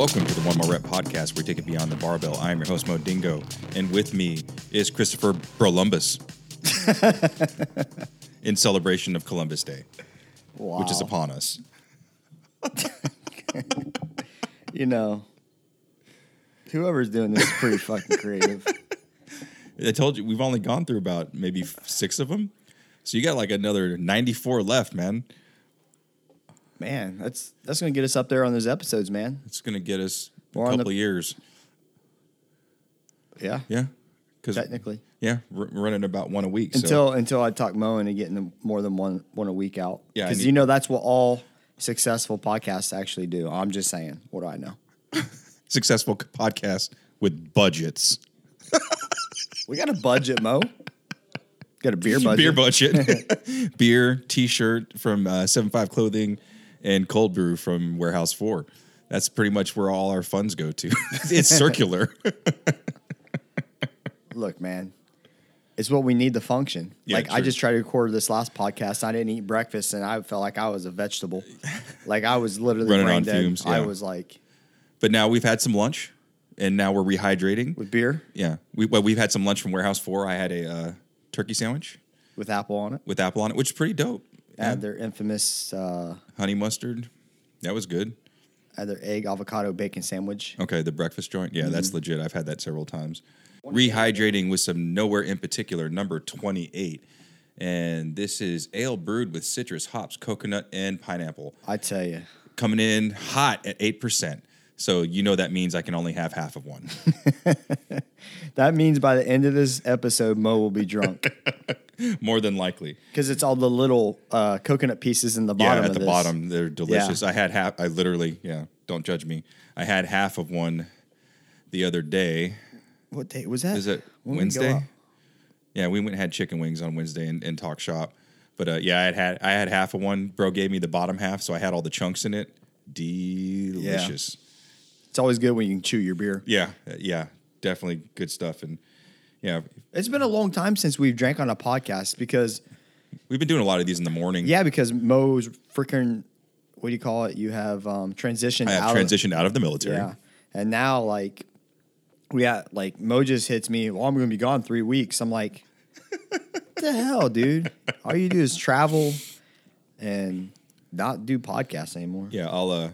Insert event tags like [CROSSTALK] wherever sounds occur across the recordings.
Welcome to the One More Rep podcast, where we take it beyond the barbell. I am your host, Mo Dingo, and with me is Christopher Brolumbus [LAUGHS] in celebration of Columbus Day, which is upon us. [LAUGHS] You know, whoever's doing this is pretty fucking creative. [LAUGHS] I told you we've only gone through about maybe six of them, so you got like another ninety-four left, man. Man, that's that's gonna get us up there on those episodes, man. It's gonna get us a couple the- of years. Yeah, Yeah, because technically. yeah, we're running about one a week. so- Until until I talk Mo and getting more than one one a week out. Yeah, because you know that's what all successful podcasts actually do. I'm just saying. What do I know? [LAUGHS] successful podcast with budgets. [LAUGHS] We got a budget, Mo. Got a beer budget. [LAUGHS] Beer budget. Beer, t-shirt from uh, 75 Clothing, and cold brew from Warehouse 4. That's pretty much where all our funds go to. it's circular. Look, man. It's what we need to function. Yeah, like I just tried to record this last podcast. I didn't eat breakfast, and I felt like I was a vegetable. [LAUGHS] like I was literally Running on dead. fumes, I was like but now we've had some lunch, and now we're rehydrating. with beer Yeah. We, well, we've had some lunch from Warehouse 4. I had a uh, turkey sandwich with apple on it. with apple on it, which is pretty dope. Yeah. Add their infamous, uh, Honey mustard. That was good. add their egg avocado bacon sandwich. Okay, the breakfast joint. Yeah, Mm-hmm. that's legit. I've had that several times. Rehydrating with some nowhere in particular, number 28. And this is ale brewed with citrus, hops, coconut, and pineapple. I tell you, Coming in hot at 8%. So you know that means I can only have half of one. [LAUGHS] that means by the end of this episode, Mo will be drunk [LAUGHS] More than likely. because it's all the little uh, coconut pieces in the Yeah, bottom. at of the this. bottom. They're delicious. I had half, I literally, yeah, don't judge me. I had half of one the other day. What day was that? Is it When did we Wednesday? Yeah, we went and had chicken wings on Wednesday and, and talk shop. But uh, yeah, I had, had I had half of one. Bro gave me the bottom half, so I had all the chunks in it. Delicious. It's always good when you can chew your beer. Yeah, yeah, yeah definitely good stuff. And yeah, It's been a long time since we've drank on a podcast because we've been doing a lot of these in the morning. yeah, because Mo's freaking what do you call it? You have um, transitioned I have out. transitioned out of the military. Yeah, and now like we got like Mo just hits me. Well, I'm going to be gone three weeks. I'm like, what the hell, dude? All you do is travel and not do podcasts anymore. Yeah, I'll uh,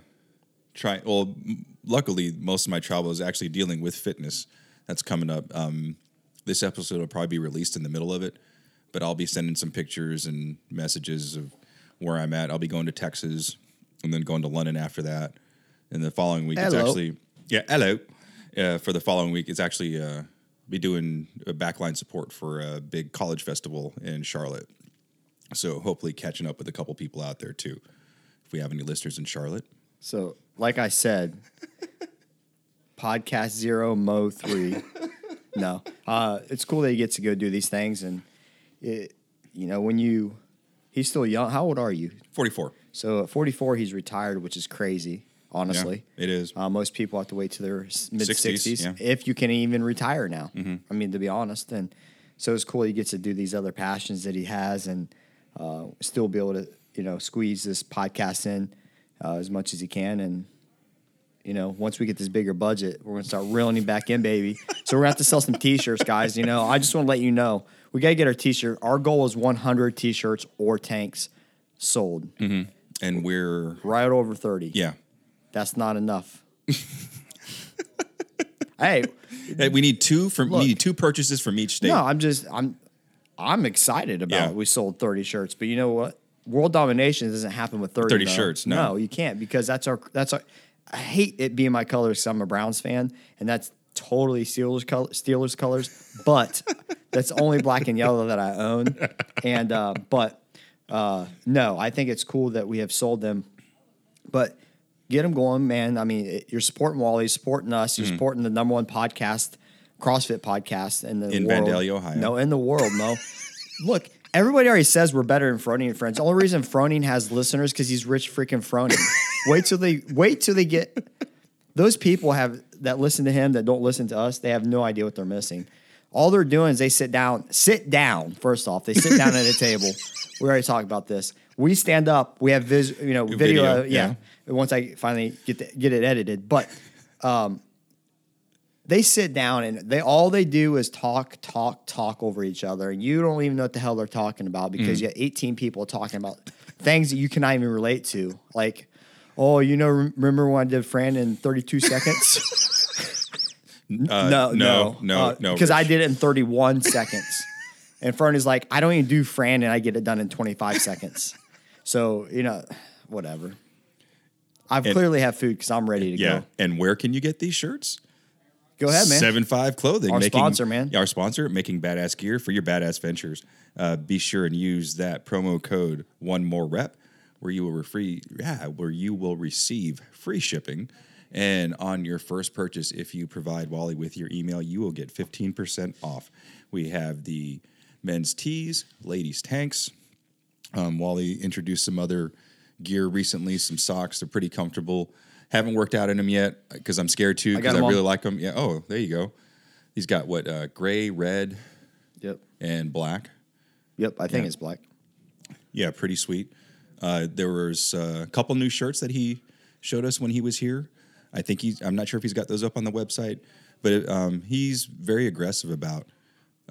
try. Well, m- luckily, most of my travel is actually dealing with fitness. That's coming up. Um, this episode will probably be released in the middle of it, but I'll be sending some pictures and messages of where I'm at. I'll be going to Texas and then going to London after that. And the following week, it's actually yeah, hello. Uh, for the following week, is actually uh, be doing a backline support for a big college festival in Charlotte. So hopefully catching up with a couple people out there too. If we have any listeners in Charlotte. So, like I said, [LAUGHS] podcast zero, Mo three. [LAUGHS] No, uh, it's cool that he gets to go do these things, and it, you know, when you, he's still young. How old are you? 44. So at 44, he's retired, which is crazy. Honestly, Yeah, it is. Uh, most people have to wait to their mid 60s, 60s, yeah. if you can even retire now. Mm-hmm. I mean, to be honest, and so it's cool he gets to do these other passions that he has, and uh, still be able to, you know, squeeze this podcast in uh, as much as he can, and you know, once we get this bigger budget, we're gonna start reeling him back in, baby. So we're gonna have to sell some T-shirts, guys. You know, I just want to let you know we gotta get our T-shirt. Our goal is 100 T-shirts or tanks sold, and we're right over 30. yeah. That's not enough. [LAUGHS] hey, Hey, we need two from Look. we need two purchases from each state. no, I'm just I'm I'm excited about Yeah. it. We sold 30 shirts, but you know what? World domination doesn't happen with 30, 30 shirts, no. you can't because that's our that's our. I hate it being my colors. I'm a Browns fan, and that's totally Steelers color, Steelers colors. But [LAUGHS] that's only black and yellow that I own. And uh, but uh, no, I think it's cool that we have sold them. But get them going, man. I mean, it, you're supporting Wally, supporting us, you're mm. supporting the number one podcast, CrossFit podcast in the In world. Vandalia, Ohio. No, in the world, no. [LAUGHS] Look, everybody already says we're better than Froning and Friends. The only reason Froning has listeners because he's rich freaking Froning. [LAUGHS] Wait till they wait till they get those people have that listen to him that don't listen to us. They have no idea what they're missing. All they're doing is they sit down, sit down. First off, they sit down at a table. [LAUGHS] We already talked about this. We stand up. We have vis, you know, video. Video, yeah. Once I finally get the, get it edited, but um, they sit down and they all they do is talk, talk, talk over each other, and you don't even know what the hell they're talking about because you have 18 people talking about things that you cannot even relate to. Like, oh, you know, remember when I did Fran in 32 seconds? [LAUGHS] Uh, [LAUGHS] no, no, no, no, no. Because I did it in 31 seconds. And Fern is like, I don't even do Fran and I get it done in 25 seconds. So, you know, whatever. I clearly have food because I'm ready to Yeah. go. And where can you get these shirts? Go ahead, man. Seven Five Clothing, Our sponsor, man. Our sponsor, making badass gear for your badass ventures. Uh, be sure and use that promo code One More Rep, where you will re- free, yeah, where you will receive free shipping. And on your first purchase, if you provide Wally with your email, you will get fifteen percent off. We have the men's tees, ladies tanks. Um, Wally introduced some other gear recently, some socks. They're pretty comfortable. Haven't worked out in them yet because I'm scared to I got because I, on. really like them. Yeah. Oh, there you go. He's got what uh, gray, red, Yep. and black. Yep. I think Yeah. it's black. Yeah, pretty sweet. Uh, there was uh, a couple new shirts that he showed us when he was here. I think he's. I'm not sure if he's got those up on the website, but um, he's very aggressive about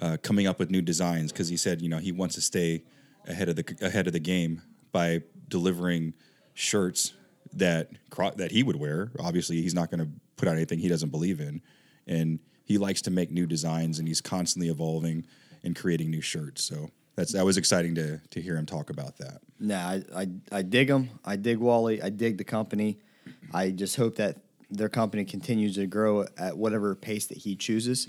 uh, coming up with new designs because he said, you know, he wants to stay ahead of the ahead of the game by delivering shirts that that he would wear. Obviously, he's not going to put out anything he doesn't believe in, and he likes to make new designs, and he's constantly evolving and creating new shirts. So that's that was exciting to to hear him talk about that. Nah, I, I, I dig them. I dig Wally. I dig the company. I just hope that their company continues to grow at whatever pace that he chooses.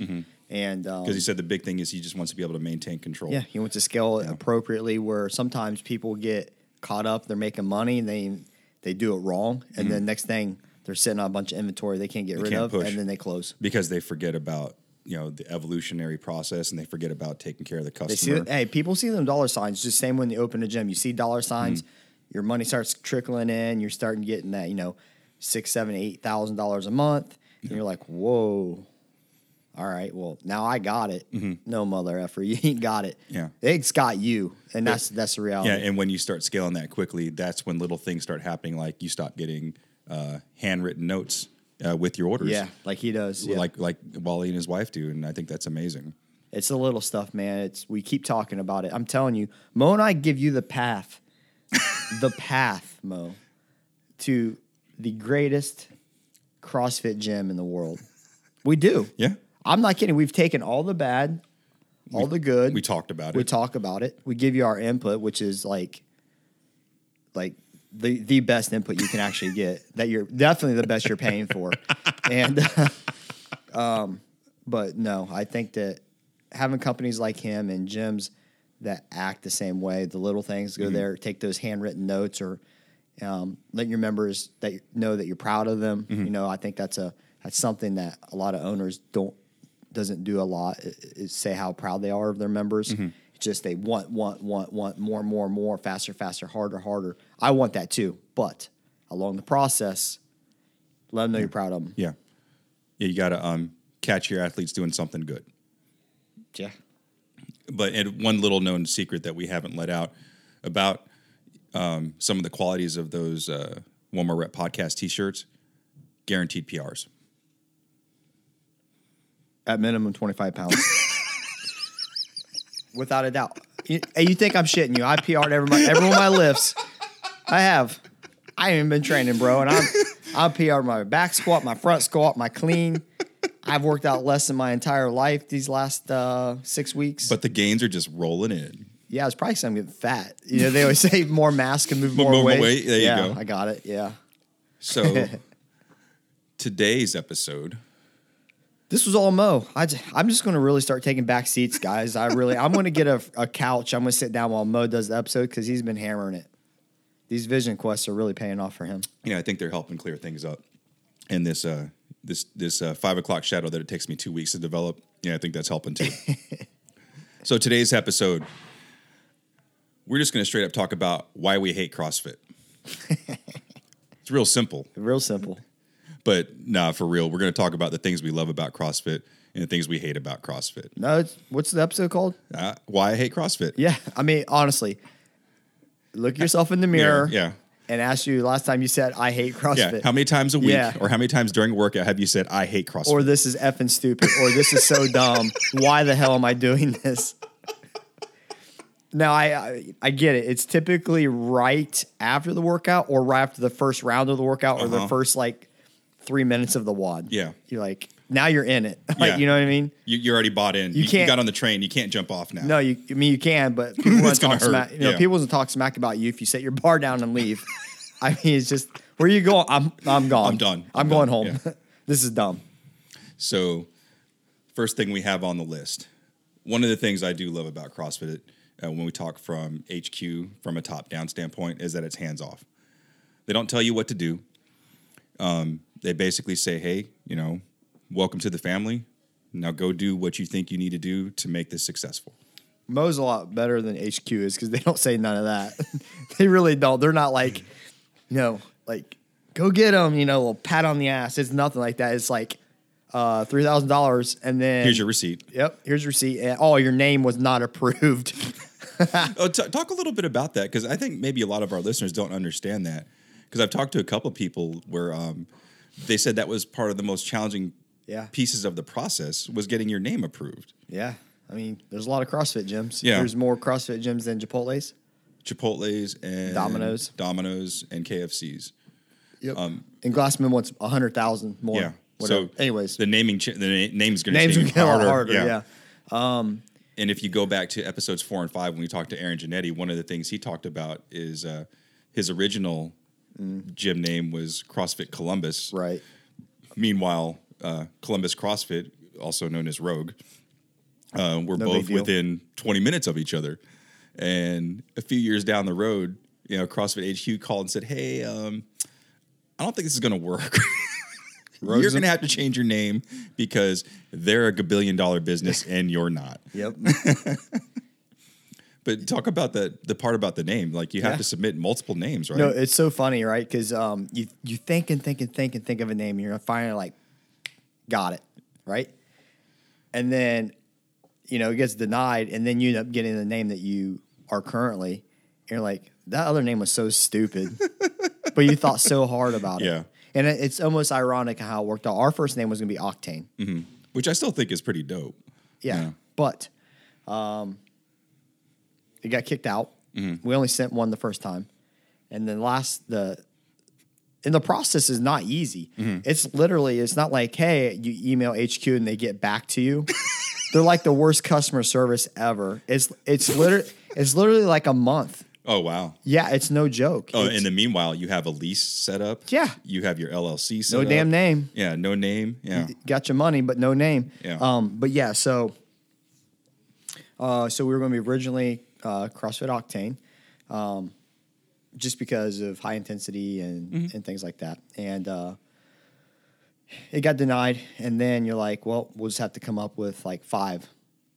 And um, Because he said the big thing is he just wants to be able to maintain control. Yeah, he wants to scale it appropriately. Where sometimes people get caught up, they're making money, and they they do it wrong, and then mm-hmm. next thing they're sitting on a bunch of inventory they can't get rid can't of, push. and then they close. Because they forget about you know the evolutionary process and they forget about taking care of the They see, customer. hey, people see them dollar signs. Just same when you open a gym, you see dollar signs, mm-hmm. your money starts trickling in. You're starting getting that, you know, six, seven, eight thousand dollars a month, and you're like, whoa. All right, well now I got it. No mother effer, [LAUGHS] you ain't got it. Yeah. it's got you, and that's that's the reality. yeah, and when you start scaling that quickly, that's when little things start happening. Like you stop getting uh, handwritten notes uh, with your orders. Yeah, like he does. Yeah. like like Wally and his wife do, and I think that's amazing. it's the little stuff, man. It's we keep talking about it. I'm telling you, Mo and I give you the path, [LAUGHS] the path, Mo, to the greatest CrossFit gym in the world. We do. Yeah, I'm not kidding. We've taken all the bad, all the good. we talked about We it. We talk about it. We give you our input, which is like, like the the best input you can actually get. [LAUGHS] That you're definitely the best you're paying for, and [LAUGHS] um, but no, I think that having companies like him and gyms that act the same way, the little things go there, take those handwritten notes, or um, let your members that know that you're proud of them. You know, I think that's a that's something that a lot of owners don't doesn't do a lot is say how proud they are of their members. It's just they want, want, want, want more, more, more, faster, faster, harder, harder. I want that too, but along the process, let them know you're proud of them. yeah, yeah. You got to um, catch your athletes doing something good. Yeah, but and one little known secret that we haven't let out about um, some of the qualities of those uh, one more rep podcast t-shirts guaranteed prs at minimum 25 pounds. [LAUGHS] Without a doubt. You, hey, you think I'm shitting you? I PR'd every, my, every one of my lifts. I have. I ain't even been training, bro. And I'm I'm PR'd my back squat, my front squat, my clean. I've worked out less than my entire life these last uh, six weeks. but the gains are just rolling in yeah, it's probably because I'm getting fat. You know, they always say more mass can move more, More weight. weight, there you go. I got it. Yeah. so [LAUGHS] today's episode This was all Mo. I, am just going to really start taking back seats, guys. I really, I'm going to get a, a couch. I'm going to sit down while Mo does the episode because he's been hammering it. These vision quests are really paying off for him. you know i think they're helping clear things up and this uh this this uh, five o'clock shadow that it takes me two weeks to develop yeah i think that's helping too [LAUGHS] so today's episode we're just going to straight up talk about why we hate crossfit [LAUGHS] It's real simple. Real simple. But nah, for real, we're going to talk about the things we love about CrossFit and the things we hate about CrossFit. No, what's the episode called? Uh, why I hate CrossFit. Yeah, I mean, honestly, look yourself in the mirror. Yeah. And ask you last time you said I hate CrossFit. Yeah. How many times a week Yeah. or how many times during a workout have you said, I hate CrossFit? or this is effing stupid, or this is so dumb. [LAUGHS] Why the hell am I doing this? Now I, I I get it. It's typically right after the workout, or right after the first round of the workout, or the Uh-huh. first like three minutes of the wad. Yeah. you're like now you're in it. [LAUGHS] like Yeah. you know what I mean? you, you're already bought in. You, you can't- got on the train. You can't jump off now. No, you. I mean, you can, but [LAUGHS] people want to talk smack. You know, yeah. people want to talk smack about you if you set your bar down and leave. [LAUGHS] I mean, it's just where you going? I'm I'm gone. I'm done. I'm, I'm going done, home. yeah. this is dumb. So, first thing we have on the list. One of the things I do love about CrossFit uh, when we talk from HQ from a top down standpoint is that it's hands off. They don't tell you what to do. Um, they basically say, hey, you know, welcome to the family. Now go do what you think you need to do to make this successful. Mo's a lot better than HQ is because they don't say none of that. [LAUGHS] they really don't. They're not like, you know, like go get them. You know, a little pat on the ass. It's nothing like that. It's like uh, three thousand dollars, and then Here's your receipt. Yep, here's your receipt. And, oh, your name was not approved. [LAUGHS] Oh, t- talk a little bit about that because I think maybe a lot of our listeners don't understand that. Because I've talked to a couple of people where um, they said that was part of the most challenging Yeah. pieces of the process was getting your name approved. yeah, I mean, there's a lot of CrossFit gyms. Yeah. there's more CrossFit gyms than Chipotle's. Chipotle's and Domino's. Domino's and KFC's. Yep. and Glassman wants a hundred thousand more. Um, Yeah. Whatever. So, anyways, the naming ch- the na- name's going to change harder. harder. Yeah. And if you go back to episodes four and five, when we talked to Aaron Jannetti, one of the things he talked about is uh, his original gym name was CrossFit Columbus. right. Meanwhile, uh, Columbus CrossFit, also known as Rogue, uh, we're No both within 20 minutes of each other. And a few years down the road, you know, CrossFit HQ called and said, "Hey, um, I don't think this is going to work. [LAUGHS] you're going to have to change your name because they're a billion dollar business and you're not." Yep. [LAUGHS] But talk about the the part about the name. Like you have Yeah. to submit multiple names, right? No, it's so funny, right? Because um, you you think and think and think and think of a name, and you're finally like, got it, right? And then, you know, it gets denied, and then you end up getting the name that you are currently. You're like, that other name was so stupid, [LAUGHS] but you thought so hard about it. Yeah. And it, it's almost ironic how it worked out. Our first name was going to be Octane. Which I still think is pretty dope. Yeah. Yeah. But um, it got kicked out. Mm-hmm. We only sent one the first time. And then last the and the process is not easy. Mm-hmm. It's literally it's not like, hey, you email HQ and they get back to you. [LAUGHS] They're like the worst customer service ever. It's it's literally it's literally like a month. Oh wow. Yeah, it's no joke. Oh, It's- in the meanwhile, you have a lease set up. Yeah. You have your LLC set no up. damn name. Yeah, no name. Yeah. got your money, but no name. Yeah. Um, but yeah, so uh, so we were going to be originally uh, CrossFit Octane, um, just because of high intensity and Mm-hmm. and things like that, and uh, it got denied. And then you're like, well, we'll just have to come up with like five,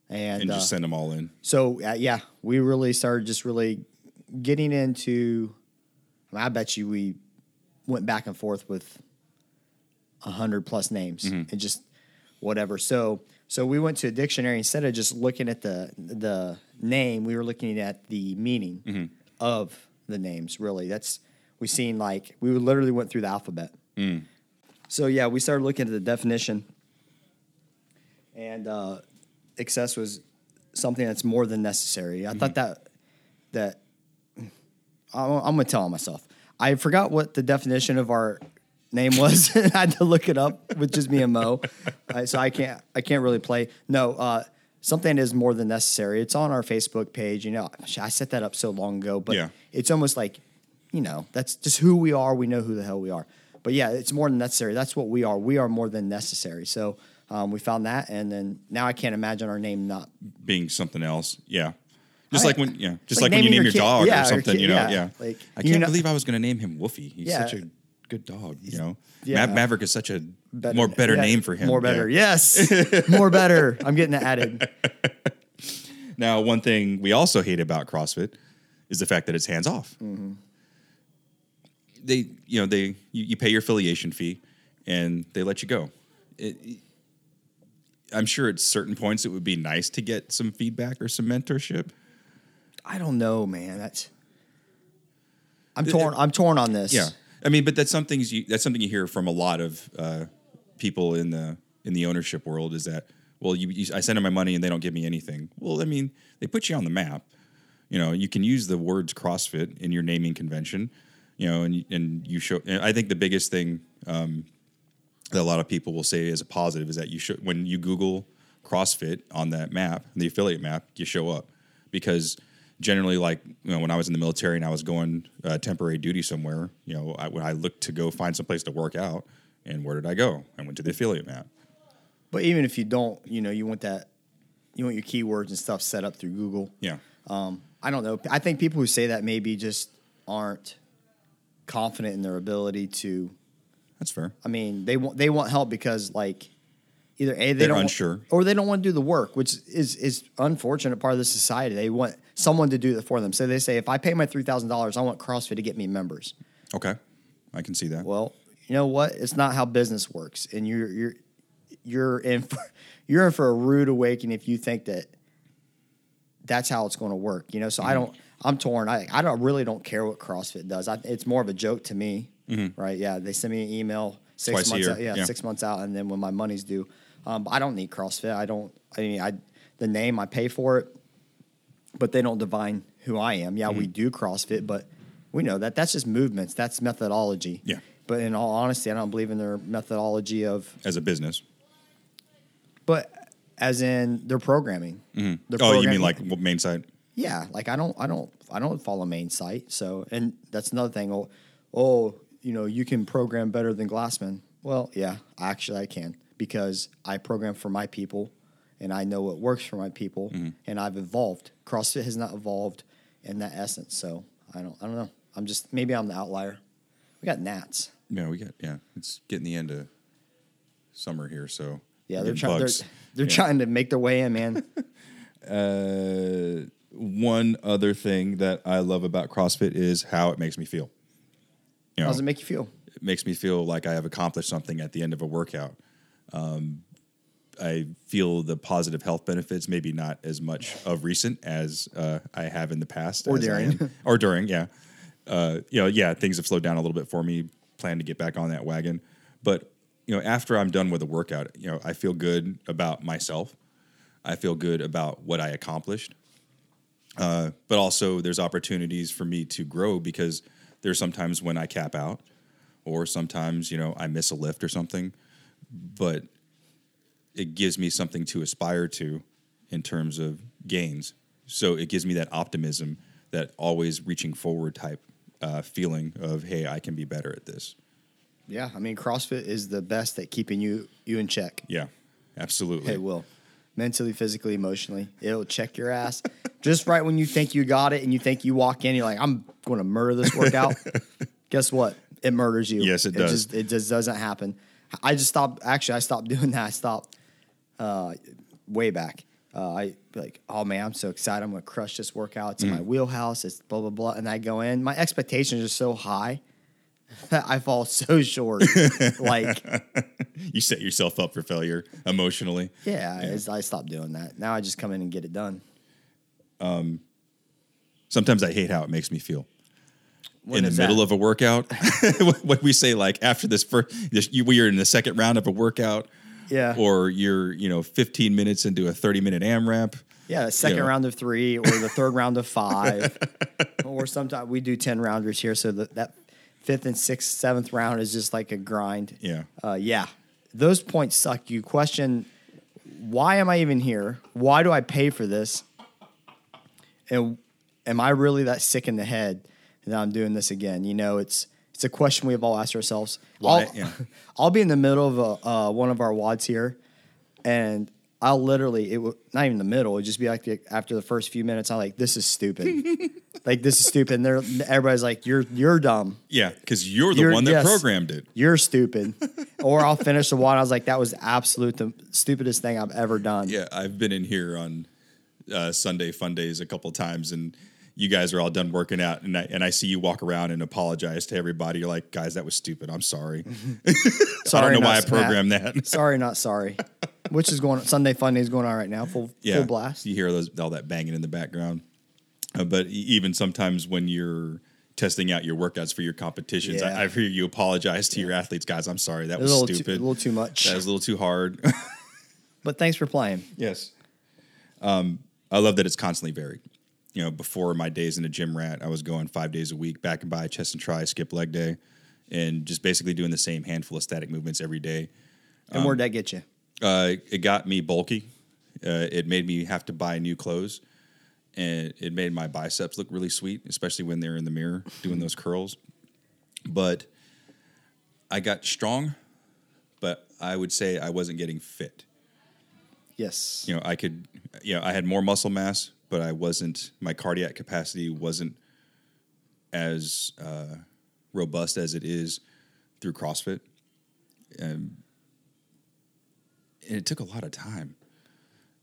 and, And uh, just send them all in. so uh, yeah, we really started just really getting into. I, mean, I bet you we went back and forth with a hundred plus names and just whatever. So so we went to a dictionary instead of just looking at the the name, we were looking at the meaning mm-hmm. of the names. Really, that's we seen like we literally went through the alphabet. Mm. So yeah, we started looking at the definition, and uh, excess was something that's more than necessary. I thought mm-hmm. that that [SIGHS] I'm, I'm gonna tell on myself. I forgot what the definition of our name was. [LAUGHS] I had to look it up with just me and Mo, [LAUGHS] Uh, so I can't I can't really play. No, uh, something is more than necessary. It's on our Facebook page. You know, I set that up so long ago, but Yeah. it's almost like you know that's just who we are. We know who the hell we are. But yeah, it's more than necessary. That's what we are. We are more than necessary. So um, we found that, and then now I can't imagine our name not being something else. Yeah. Just I- like when yeah, just like like, when you name your your, dog yeah, or or something, kid- you know, yeah, yeah. like, I can't know- believe I was going to name him Woofy. He's Yeah. such a good dog, you know. yeah. Ma- Maverick is such a more better yeah, name for him. More yeah. better. Yes. [LAUGHS] more better. I'm getting that added. [LAUGHS] Now, one thing we also hate about CrossFit is the fact that it's hands off. Mm-hmm. they you know they you, you pay your affiliation fee and they let you go. It, I'm sure at certain points it would be nice to get some feedback or some mentorship. I don't know, man. That's I'm torn. I'm torn on this. Yeah, I mean, but that's something you that's something you hear from a lot of uh, people in the in the ownership world is that well, you, you, I send them my money and they don't give me anything. Well, I mean, they put you on the map. You know, you can use the words CrossFit in your naming convention. You know, and and you show. And I think the biggest thing um, that a lot of people will say as a positive is that you should when you Google CrossFit on that map, the affiliate map, you show up because generally like you know when I was in the military and I was going uh, temporary duty somewhere, you know, I, when I looked to go find some place to work out, and where did I go? I went to the affiliate map. But even if you don't, you know, you want that, you want your keywords and stuff set up through Google. Yeah, Um, I don't know. I think people who say that maybe just aren't confident in their ability to. that's fair. I mean, they want they want help because like either a they They're don't want- unsure. or they don't want to do the work, which is is unfortunate part of the society. They want someone to do it for them. So they say, if I pay my three thousand dollars, I want CrossFit to get me members. Okay, I can see that. Well, you know what? It's not how business works, and you're you're you're in for, [LAUGHS] you're in for a rude awakening if you think that that's how it's going to work. You know, so I Mm-hmm. don't. I'm torn. I I don't really don't care what CrossFit does. I, it's more of a joke to me, right? Yeah, they send me an email six Mm-hmm. Twice months out. Yeah, yeah. six months out, and then when my money's due, um, I don't need CrossFit. I don't. I mean, I the name I pay for it, but they don't divine who I am. Yeah, we Mm-hmm. do CrossFit, but we know that that's just movements. That's methodology. Yeah. But in all honesty, I don't believe in their methodology of, As a business. but as in their programming. Their Oh, you mean like main site? yeah, like I don't, I don't, I don't follow main site. So, and that's another thing. Oh, oh, you know, you can program better than Glassman. Well, yeah, actually I can because I program for my people, and I know what works for my people, and I've evolved. CrossFit has not evolved in that essence. So I don't, I don't know. I'm just maybe I'm the outlier. We got gnats. Yeah, we got yeah. It's getting the end of summer here, so Yeah, they're trying. They're, bugs. they're Yeah. trying to make their way in, man. [LAUGHS] Uh, one other thing that I love about CrossFit is how it makes me feel. You know, How does it make you feel? it makes me feel like I have accomplished something at the end of a workout. Um, I feel the positive health benefits, maybe not as much of recent as uh, I have in the past, Or during. [LAUGHS] or during, yeah. Uh, you know, yeah, things have slowed down a little bit for me. Plan to get back on that wagon, but you know, after I'm done with a workout, you know, I feel good about myself. I feel good about what I accomplished. Uh, but also, there's opportunities for me to grow because there's sometimes when I cap out, or sometimes you know I miss a lift or something. But it gives me something to aspire to in terms of gains. So it gives me that optimism, that always reaching forward type uh, feeling of hey, I can be better at this. Yeah, I mean CrossFit is the best at keeping you you in check. Yeah, absolutely. It will. Mentally, physically, emotionally. It'll check your ass. [LAUGHS] Just right when you think you got it and you think you walk in, you're like, I'm going to murder this workout. [LAUGHS] Guess what? It murders you. Yes, it does. Just, it just doesn't happen. I just stopped. Actually, I stopped [LAUGHS] doing that. I stopped uh, way back. Uh, I like, oh man, I'm so excited. I'm going to crush this workout. It's Mm. my wheelhouse. It's blah, blah, blah. And I go in. My expectations are so high [LAUGHS] I fall so short. [LAUGHS] like, You set yourself up for failure emotionally. Yeah, it's- I stopped doing that. Now I just come in and get it done. Um, Sometimes I hate how it makes me feel. When in the middle that? of a workout, [LAUGHS] what we say like after this first, this- you, we are in the second round of a workout, Yeah. or you're you know 15 minutes into a 30 minute AMRAP. yeah, the second Yeah. round of three or the third round of five, [LAUGHS] or sometimes we do ten rounders here, so that that fifth and sixth, seventh round is just like a grind. Yeah. uh, yeah. Those points suck. You question why am I even here? Why do I pay for this? And am I really that sick in the head that I'm doing this again? You know, it's it's a question we've all asked ourselves. Why- I'll, yeah. [LAUGHS] I'll be in the middle of a, uh, one of our wads here, and I'll literally it w- not even the middle. It'd just be like the, after the first few minutes, I'm like, this is stupid. [LAUGHS] like this is stupid. And they're everybody's like, you're you're dumb. Yeah, because you're the You're- one that yes. programmed it. You're stupid. [LAUGHS] or I'll finish the one. I was like, that was absolute the stupidest thing I've ever done. Yeah, I've been in here on uh, Sunday fun days a couple times, and you guys are all done working out, and I and I see you walk around and apologize to everybody. You're like, guys, that was stupid. I'm sorry. So [LAUGHS] I don't [LAUGHS] know why I programmed that. [LAUGHS] sorry, not sorry. Which is going Sunday Fun Day is going on right now, full full blast. You hear those all that banging in the background. Uh, but even sometimes when you're testing out your workouts for your competitions, Yeah. I, I hear you apologize to your athletes, guys. I'm sorry, that A was stupid. too, a little too much. that was a little too hard. But thanks for playing. yes. Um, I love that it's constantly varied. You know, before my days in the gym rat, I was going five days a week, back and by, chest and try, skip leg day, and just basically doing the same handful of static movements every day. And where'd that get you? Uh, it got me bulky. Uh, it made me have to buy new clothes, and it made my biceps look really sweet, especially when they're in the mirror doing those curls. But I got strong, but I would say I wasn't getting fit. Yes. You know, I could, you know, I had more muscle mass, but I wasn't. My cardiac capacity wasn't as uh, robust as it is through CrossFit. Um, and it took a lot of time.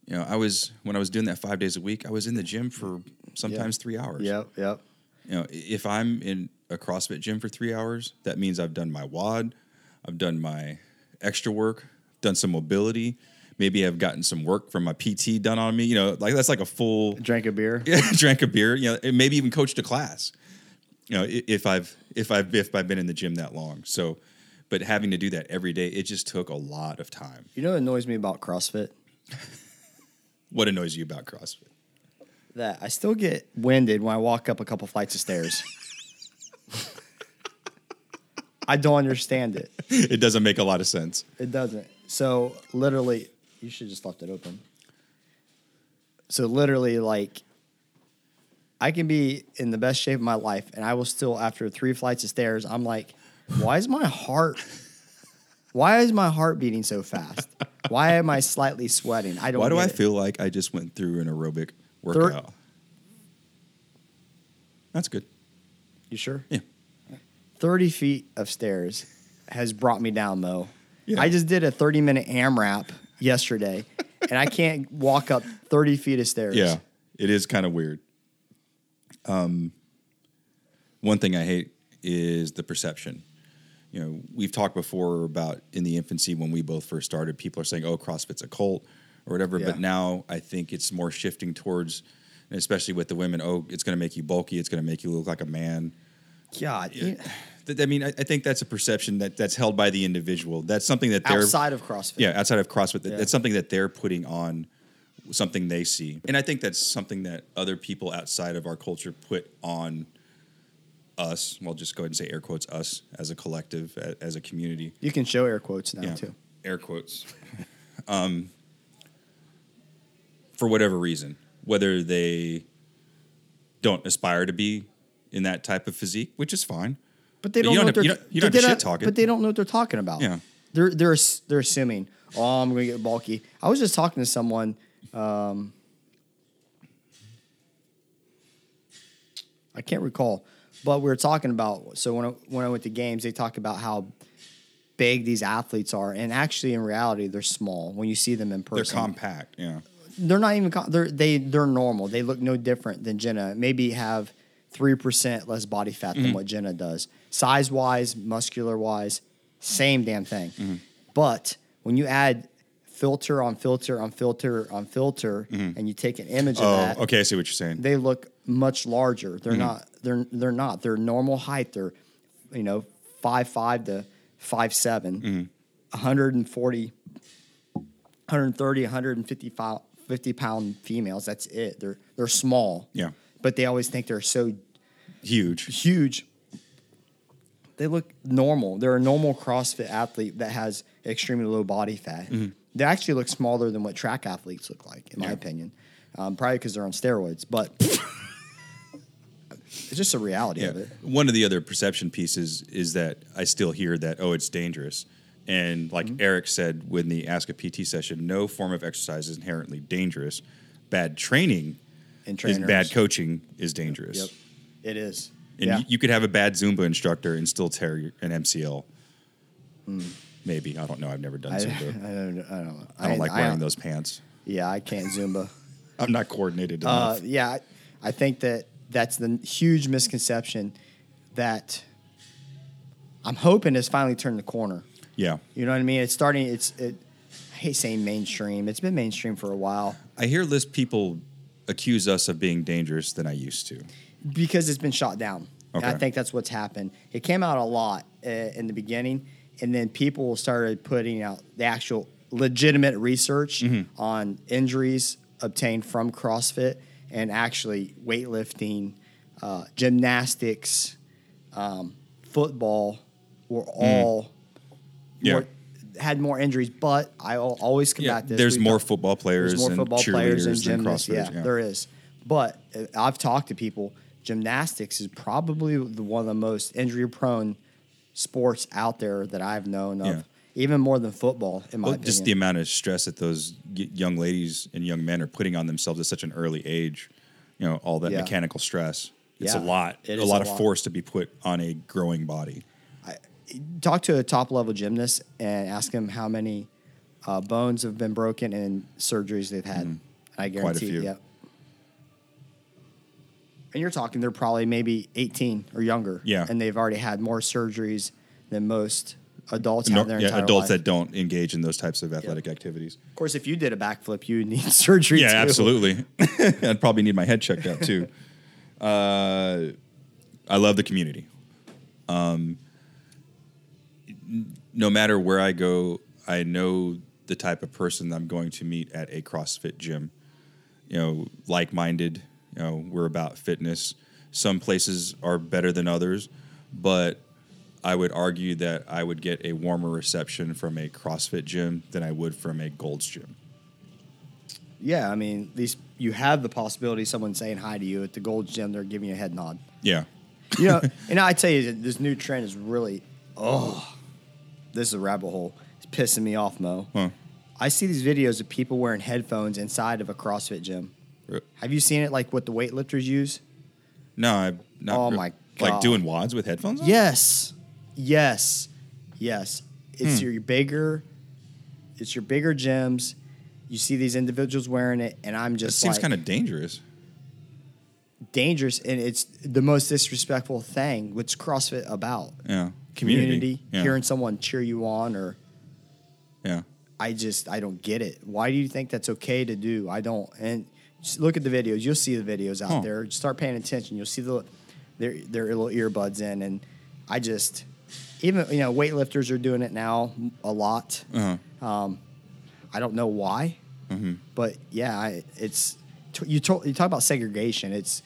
You know, I was when I was doing that five days a week, I was in the gym for sometimes three hours. Yep. Yep. You know, if I'm in a CrossFit gym for three hours, that means I've done my WOD, I've done my extra work, done some mobility. Maybe I've gotten some work from my PT done on me. You know, like that's like a full Drank a beer. [LAUGHS] yeah, drank a beer, you know, maybe even coached a class. You know, if I've if I've if I've been in the gym that long. So, but having to do that every day, it just took a lot of time. You know what annoys me about CrossFit? [LAUGHS] What annoys you about CrossFit? That I still get winded when I walk up a couple flights of stairs. [LAUGHS] I don't understand it. It doesn't make a lot of sense. It doesn't. So literally, you should just left it open. So literally, like, I can be in the best shape of my life, and I will still, after three flights of stairs, I'm like, why is my heart? Why is my heart beating so fast? Why am I slightly sweating? I don't. Why do get I it. feel like I just went through an aerobic workout? That's good. You sure? Yeah. Thirty feet of stairs has brought me down, Mo. Yeah. I just did a thirty-minute AMRAP yesterday, and I can't walk up thirty feet of stairs. Yeah, it is kind of weird. Um, one thing I hate is the perception. You know, we've talked before about in the infancy when we both first started, people are saying, "Oh, CrossFit's a cult" or whatever. Yeah. But now I think it's more shifting towards, especially with the women. Oh, it's going to make you bulky. It's going to make you look like a man. God. Th- I mean, I, I think that's a perception that that's held by the individual. That's something that they're outside of CrossFit. yeah, outside of CrossFit, Yeah. that's something that they're putting on something they see. And I think that's something that other people outside of our culture put on us. Well, just go ahead and say air quotes us as a collective, a- as a community. You can show air quotes now Yeah, too. air quotes. [LAUGHS] um, for whatever reason, whether they don't aspire to be in that type of physique, which is fine. But they don't you know don't what they're you don't- you but don't they shit talk it. But they don't know what they're talking about. Yeah. They're they're they're assuming, oh, I'm going to get bulky. I was just talking to someone. Um, I can't recall, but we were talking about. So when I, when I went to games, they talk about how big these athletes are, and actually, in reality, they're small when you see them in person, They're compact. Yeah. they're not even they're they they're normal. They look no different than Jenna. Maybe have three percent less body fat Mm-hmm. than what Jenna does. Size wise, muscular wise, same damn thing. Mm-hmm. But when you add filter on filter on filter on filter, and you take an image of Mm-hmm. Oh, that, okay. I see what you're saying. they look much larger. Mm-hmm. They're not. They're they're not. They're normal height. They're you know five five to five Mm-hmm. 140, 130, 150 pound, 50 pound females. That's it. They're they're small. Yeah. But they always think they're so Huge. huge. They look normal. They're a normal CrossFit athlete that has extremely low body fat. They actually look smaller than what track athletes look like, in my opinion. Um, probably because they're on steroids, but [LAUGHS] it's just a reality Yeah. of it. One of the other perception pieces is that I still hear that, oh, it's dangerous. And like Mm-hmm. Eric said when the Ask a PT session, no form of exercise is inherently dangerous. Bad training And is trainers. bad coaching is dangerous. Yep, it is. And yeah. you, could have a bad Zumba instructor and still tear an MCL. Maybe. I don't know. I've never done. I, [LAUGHS] I Zumba. don't. I don't know. I don't like wearing those pants. Yeah, I can't Zumba. [LAUGHS] I'm not coordinated Uh, enough. yeah, I, I think that that's the huge misconception that I'm hoping has finally turned the corner. Yeah. You know what I mean? It's starting. It's. It, I hate saying mainstream. It's been mainstream for a while I hear less people accuse us of being dangerous than I used to. because it's been shot down. And I think that's what's happened. It came out a lot uh, in the beginning, and then people started putting out the actual legitimate research Mm-hmm. on injuries obtained from CrossFit and actually weightlifting, uh, gymnastics, um, football were all Mm. Yeah. Had more injuries. But I al- always combat this. There's We've more talked- football players there's more football players and gymnasts. Yeah, CrossFitters, there is. But uh, I've talked to people. Gymnastics is probably the, one of the most injury-prone sports out there that I've known of. Yeah. Even more than football, in my Well, just the amount of stress that those young ladies and young men are putting on themselves at such an early age. You know, all that Yeah. mechanical stress. It's Yeah, a lot. it a lot a of lot. force to be put on a growing body. Talk to a top-level gymnast and ask them how many uh, bones have been broken and surgeries they've had. I Mm-hmm. a guarantee. few. Yep. And you're talking they're probably maybe 18 or younger. Yeah. And they've already had more surgeries than most adults No- yeah, adults life. that don't engage in those types of athletic activities. Of course, if you did a backflip, you would need [LAUGHS] surgery. Yeah, too. absolutely. [LAUGHS] I'd probably need my head checked out too. [LAUGHS] Uh, I love the community. Um, no matter where I go, I know the type of person I'm going to meet at a CrossFit gym. You know, like-minded. You know, we're about fitness. Some places are better than others, but I would argue that I would get a warmer reception from a CrossFit gym than I would from a Gold's gym. Yeah, I mean, these you have the possibility of someone saying hi to you at the Gold's Gym. They're giving you a head nod. Yeah. You know, [LAUGHS] and I tell you, this new trend is really, oh, this is a rabbit hole. It's pissing me off, Mo. Huh. I see these videos of people wearing headphones inside of a CrossFit gym. Have you seen it like what the weightlifters use? No, I'm not. Oh re- my Like doing wads with headphones on? Yes, yes, yes. It's Hmm. your bigger, it's your bigger gyms. You see these individuals wearing it, and I'm just. It seems like, kind of dangerous. dangerous, and it's the most disrespectful thing. What's CrossFit about? Yeah. Community, Yeah. hearing someone cheer you on, or Yeah. I just I don't get it. Why do you think that's okay to do? I don't. And just look at the videos. You'll see the videos out there. Just start paying attention. You'll see the their their little earbuds in, and I just even you know weightlifters are doing it now a lot. Uh-huh. I don't know why, but yeah, I, it's you. To, you talk about segregation. It's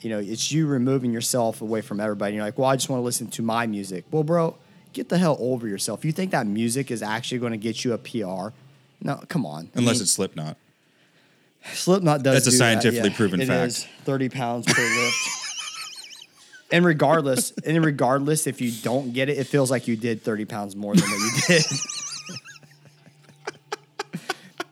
you know it's you removing yourself away from everybody. You're like, well, I just want to listen to my music. Well, bro, get the hell over yourself. You think that music is actually going to get you a PR? No, come on. I Unless mean, it's Slipknot. Slipknot does. That's a do that, scientifically yeah. proven It fact. is thirty pounds per lift. [LAUGHS] And regardless, and regardless, if you don't get it, it feels like you did thirty pounds more than what you did.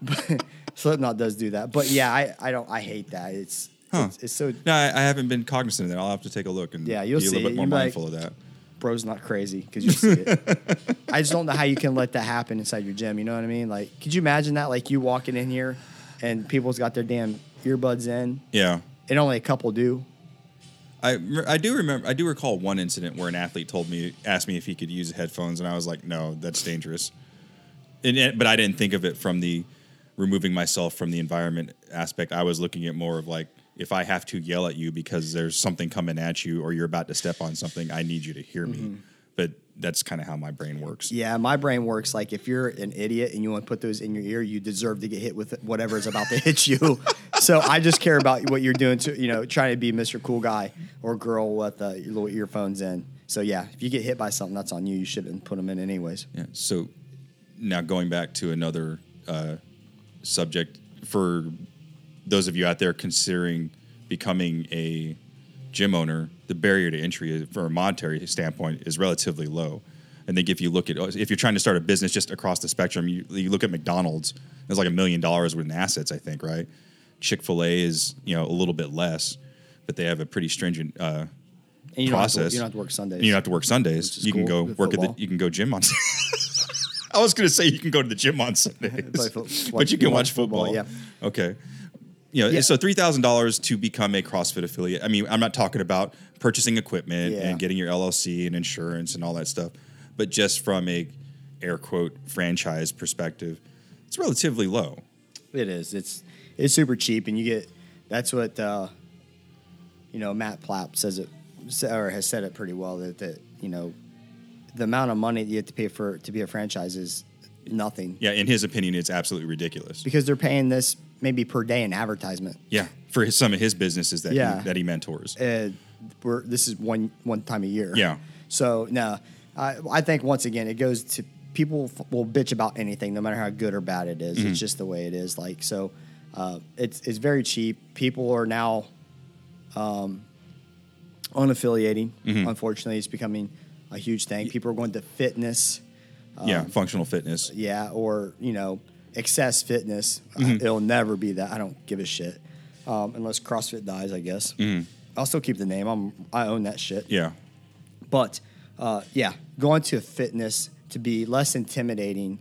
[LAUGHS] but Slipknot does do that, but yeah, I, I don't I hate that. It's Huh. it's, it's so No, I, I haven't been cognizant of that. I'll have to take a look and Yeah, you'll be a little it. bit more You'll like- mindful of that. bro's not crazy because you see it. I just don't know how you can let that happen inside your gym. You know what I mean? Like, could you imagine that? Like you walking in here, and people's got their damn earbuds in, Yeah. and only a couple do. I, I do remember I do recall one incident where an athlete told me asked me if he could use headphones and I was like no that's dangerous, and, but I didn't think of it from the removing myself from the environment aspect. I was looking at more of like if I have to yell at you because there's something coming at you or you're about to step on something, I need you to hear me. But that's kind of how my brain works. Mm-hmm. Yeah, my brain works like if you're an idiot and you want to put those in your ear, you deserve to get hit with whatever is about to hit you. [LAUGHS] so I just care about what you're doing to, you know, trying to be Mr. Cool Guy or girl with uh, your little earphones in. So yeah, if you get hit by something, that's on you. You shouldn't put them in anyways. Yeah. So now going back to another uh, subject for those of you out there considering becoming a gym owner, the barrier to entry from a monetary standpoint is relatively low. I think if you look at if you're trying to start a business just across the spectrum, you, you look at McDonald's. There's like a million dollars worth in assets, I think, right? Chick Fil A is you know a little bit less, but they have a pretty stringent uh, And you don't, to, process. you don't have to work Sundays. You don't have to work Sundays. You can go with work at the. You can go gym on. [LAUGHS] I was going to say you can go to the gym on [LAUGHS] Sundays, fo- but you can watch football, football. yeah. Okay. You know, Yeah. so three thousand dollars to become a CrossFit affiliate. I mean, I'm not talking about purchasing equipment Yeah. and getting your LLC and insurance and all that stuff, but just from a air quote franchise perspective, it's relatively low. It is. It's it's super cheap, and you get. That's what uh, you know. Matt Plapp says it, or has said it pretty well that that you know, the amount of money that you have to pay for to be a franchise is nothing Yeah, in his opinion, it's absolutely ridiculous. because they're paying this maybe per day in advertisement. Yeah, for his, some of his businesses that Yeah. he, that he mentors. Uh, we're this is one one time a year. Yeah. So no, I I think once again it goes to people f- will bitch about anything no matter how good or bad it is. Mm-hmm. It's just the way it is. Like so, uh, it's it's very cheap. People are now um, unaffiliating. Mm-hmm. Unfortunately, it's becoming a huge thing. People are going to fitness. yeah, functional fitness. Yeah, or you know, excess fitness. Uh, Mm-hmm. it'll never be that. I don't give a shit um, unless CrossFit dies. I guess. I'll still keep the name. I'm I own that shit. Mm-hmm. Yeah, But uh, yeah, going to fitness to be less intimidating,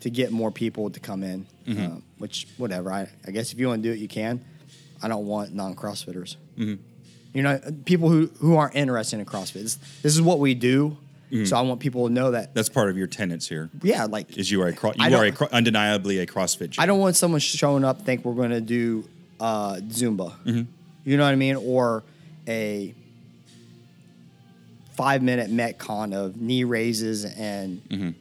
to get more people to come in. Mm-hmm. Uh, which whatever. I, I guess if you want to do it, you can. I don't want non CrossFitters. Mm-hmm. You know, people who who aren't interested in CrossFit. This, this is what we do. Mm-hmm. So I want people to know that. that's part of your tenets here. Yeah, like Is you are a cro- you are a cro- undeniably a CrossFit. Gym. I don't want someone showing up think we're going to do uh, Zumba. You know what I mean? Or a five minute metcon of knee raises and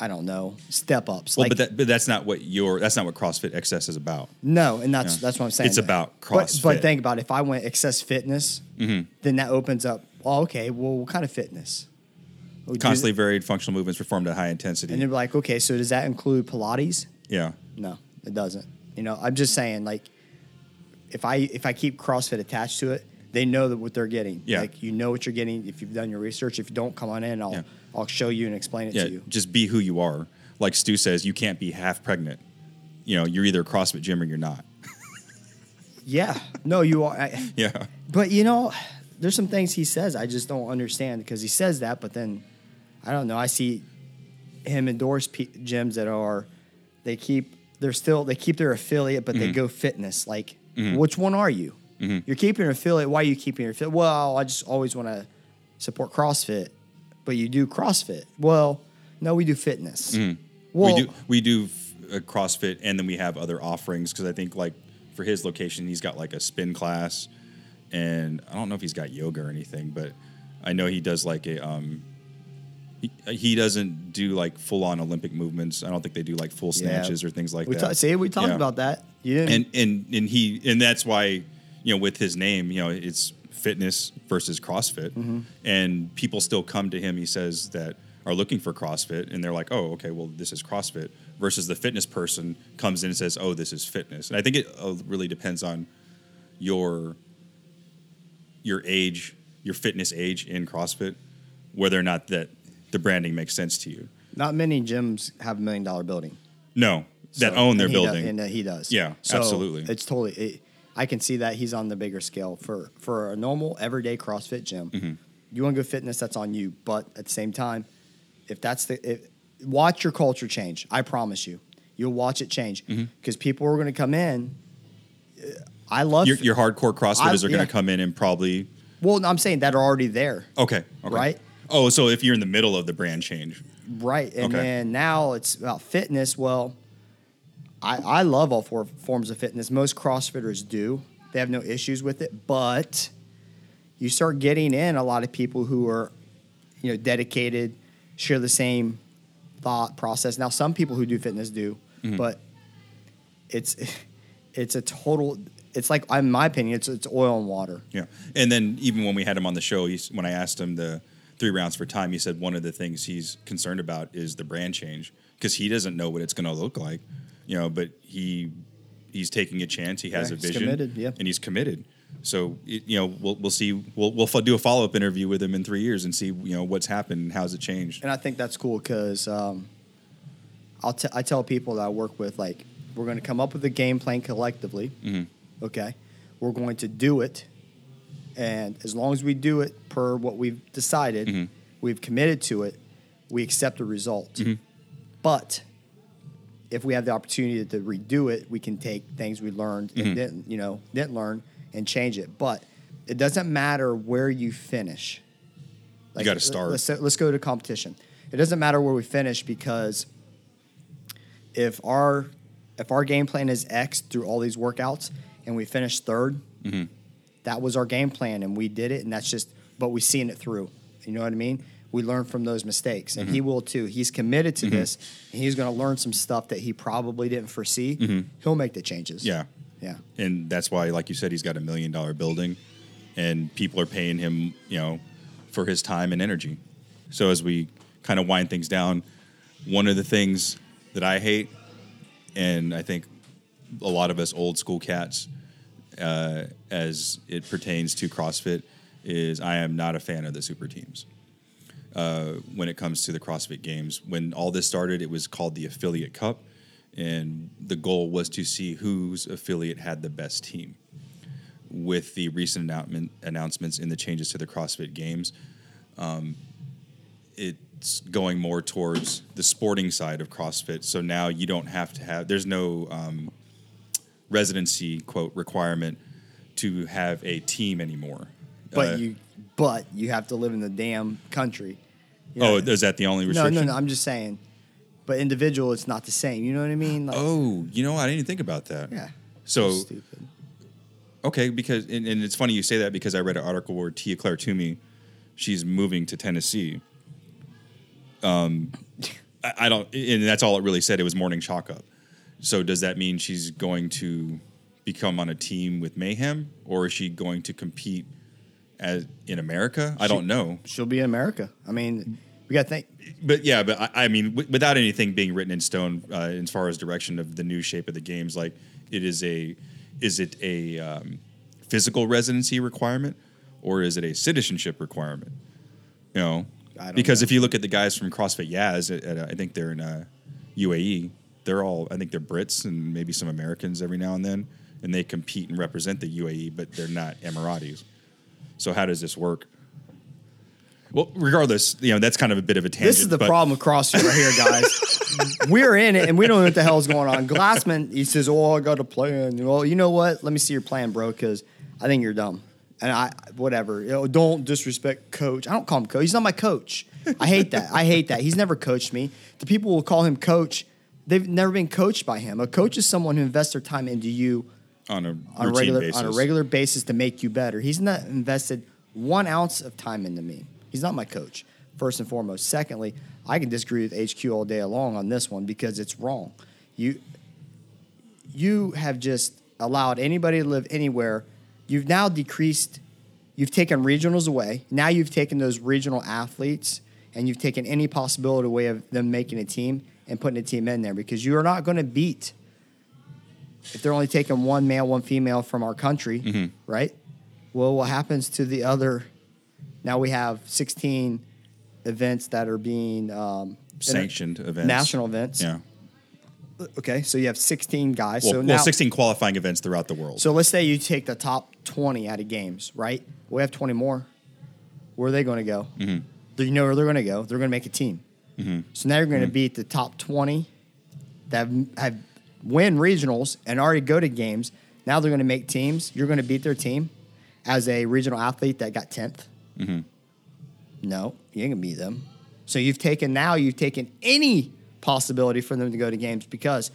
I don't know step ups. Well, like but that, but that's not what your that's not what CrossFit Excess is about. no, and that's Yeah. that's what I'm saying. It's about But, CrossFit. but think about it. if I went excess fitness, Mm-hmm. then that opens up. Oh, okay. Well, what kind of fitness? Oh, Constantly varied functional movements performed at high intensity. And they're like, okay, so does that include Pilates? yeah, No, it doesn't. You know, I'm just saying, like, if I if I keep CrossFit attached to it, they know that what they're getting. Yeah. Like you know what you're getting if you've done your research. If you don't, come on in. I'll Yeah. I'll show you and explain it yeah. to you. Just be who you are. Like Stu says, you can't be half pregnant. You know, you're either a CrossFit gym or you're not. [LAUGHS] Yeah. No, you are. I, [LAUGHS] Yeah, but you know, there's some things he says I just don't understand because he says that, but then I don't know. I see him endorse p- gyms that are they keep they're still they keep their affiliate, but they go fitness. Like, which one are you? You're keeping your affiliate. Why are you keeping your affiliate? Well, I just always want to support CrossFit, but you do CrossFit. Well, no, we do fitness. Well, we do we do uh, CrossFit, and then we have other offerings because I think like for his location, he's got like a spin class, and I don't know if he's got yoga or anything, but I know he does like a um. He, he doesn't do like full on Olympic movements. I don't think they do like full Yeah. snatches or things like we that. see, we talked Yeah. about that. Yeah, and and and he and that's why you know with his name you know it's fitness versus CrossFit, Mm-hmm. and people still come to him. He says that are looking for CrossFit, and they're like, oh, okay, well this is CrossFit. Versus the fitness person comes in and says, oh, this is fitness. And I think it uh, really depends on your your age, your fitness age in CrossFit, whether or not that the branding makes sense to you. Not many gyms have a million dollar building. No, that So- own their he does- building. and uh, he does. Yeah, So absolutely. It's totally. It, I can see that he's on the bigger scale for for a normal everyday CrossFit gym. Mm-hmm. You want to go fitness, that's on you. But at the same time, if that's the if, watch your culture change. I promise you, you'll watch it change Mm-hmm. because people are going to come in. uh, I love your, your hardcore CrossFitters I- are going yeah. to come in and probably well. I'm saying that are already there, Okay. okay. Right? Oh, so if you're in the middle of the brand change. right? And Okay. then now it's about fitness. Well, I, I love all four forms of fitness. Most CrossFitters do. They have no issues with it, but you start getting in a lot of people who are, you know, dedicated, share the same thought process. Now, some people who do fitness do, Mm-hmm. but it's it's a total. It's like, in my opinion, it's it's oil and water. Yeah. And then even when we had him on the show, he's, when I asked him the three rounds for time, he said one of the things he's concerned about is the brand change because he doesn't know what it's going to look like, you know, but he he's taking a chance. He has Yeah, a vision committed, yeah. and he's committed. So, it, you know, we'll, we'll see, we'll, we'll do a follow-up interview with him in three years and see, you know, what's happened and how's it changed. And I think that's cool because um, I'll t- I tell people that I work with like we're going to come up with a game plan collectively. Okay, we're going to do it, and as long as we do it per what we've decided, we've committed to it. We accept the result. But if we have the opportunity to redo it, we can take things we learned Mm-hmm. and didn't, you know, didn't learn and change it. But it doesn't matter where you finish. You gotta start. Let's, let's go to competition. It doesn't matter where we finish because if our if our game plan is X through all these workouts and we finish 3rd Mm-hmm. That was our game plan and we did it and that's just but we seen it through. You know what I mean? We learn from those mistakes and he Mm-hmm. will too. He's committed to this and he's going to learn some stuff that he probably didn't foresee. He'll make the changes. Mm-hmm. Yeah. Yeah. and that's why, like you said, he's got a million dollar building, and people are paying him, you know, for his time and energy. So as we kind of wind things down, one of the things that I hate, and I think a lot of us old school cats, uh, as it pertains to CrossFit, is I am not a fan of the super teams. Uh, when it comes to the CrossFit Games, when all this started, it was called the Affiliate Cup, and the goal was to see whose affiliate had the best team. With the recent announcement, announcements in the changes to the CrossFit Games, um, it's going more towards the sporting side of CrossFit. So now you don't have to have. There's no um, residency quote requirement to have a team anymore. But Uh, you but you have to live in the damn country. You oh, is that the only restriction? no, no. no. I'm just saying. But individual, it's not the same. You know what I mean? Like, Oh, you know. I didn't even think about that. yeah. So stupid. okay, because and, and it's funny you say that because I read an article where Tia Clair Toomey, she's moving to Tennessee. Um, I, I don't, and that's all it really said. It was morning chalk up. So does that mean she's going to become on a team with Mayhem, or is she going to compete as in America? I don't know. She'll be in America. I mean, we got to think. but yeah, but I, I mean, w- without anything being written in stone, uh, as far as direction of the new shape of the games, like it is a, is it a um, physical residency requirement, or is it a citizenship requirement? You know, I don't because know. if you look at the guys from CrossFit Yas, at, at, uh, I think they're in uh, UAE. They're all, I think they're Brits and maybe some Americans every now and then, and they compete and represent the UAE, but they're not Emiratis. So how does this work? Well, regardless, you know that's kind of a bit of a tangent. This is the problem with CrossFit right here, guys. [LAUGHS] We're in it and we don't know what the hell is going on. Glassman, he says, "Oh, I got a plan." Well, you know what? Let me see your plan, bro, because I think you're dumb. And I, whatever. You know, don't disrespect coach. I don't call him coach. He's not my coach. I hate that. I hate that. He's never coached me. The people will call him coach. They've never been coached by him. A coach is someone who invests their time into you on a on a regular basis. on a regular basis to make you better. He's not invested one ounce of time into me. He's not my coach. First and foremost. Secondly, I can disagree with HQ all day long on this one because it's wrong. You you have just allowed anybody to live anywhere. You've now decreased. You've taken regionals away. Now you've taken those regional athletes and you've taken any possibility away of them making a team and putting a team in there because you are not going to beat if they're only taking one male, one female from our country, Mm-hmm. right? Well, what happens to the other? Now we have 16 events that are being um, sanctioned events, national events. Yeah. Okay, so you have 16 guys. Well, so well, now, 16 qualifying events throughout the world. so let's say you take the top 20 out of games, right? We have 20 more. Where are they going to go? Mm-hmm. Do you know where they're going to go? They're going to make a team. So now you're going to Mm-hmm. beat the top 20 that have, have win regionals and already go to games. Now they're going to make teams. You're going to beat their team as a regional athlete that got 10th. Mm-hmm. No, you ain't going to beat them. So you've taken now you've taken any possibility for them to go to games because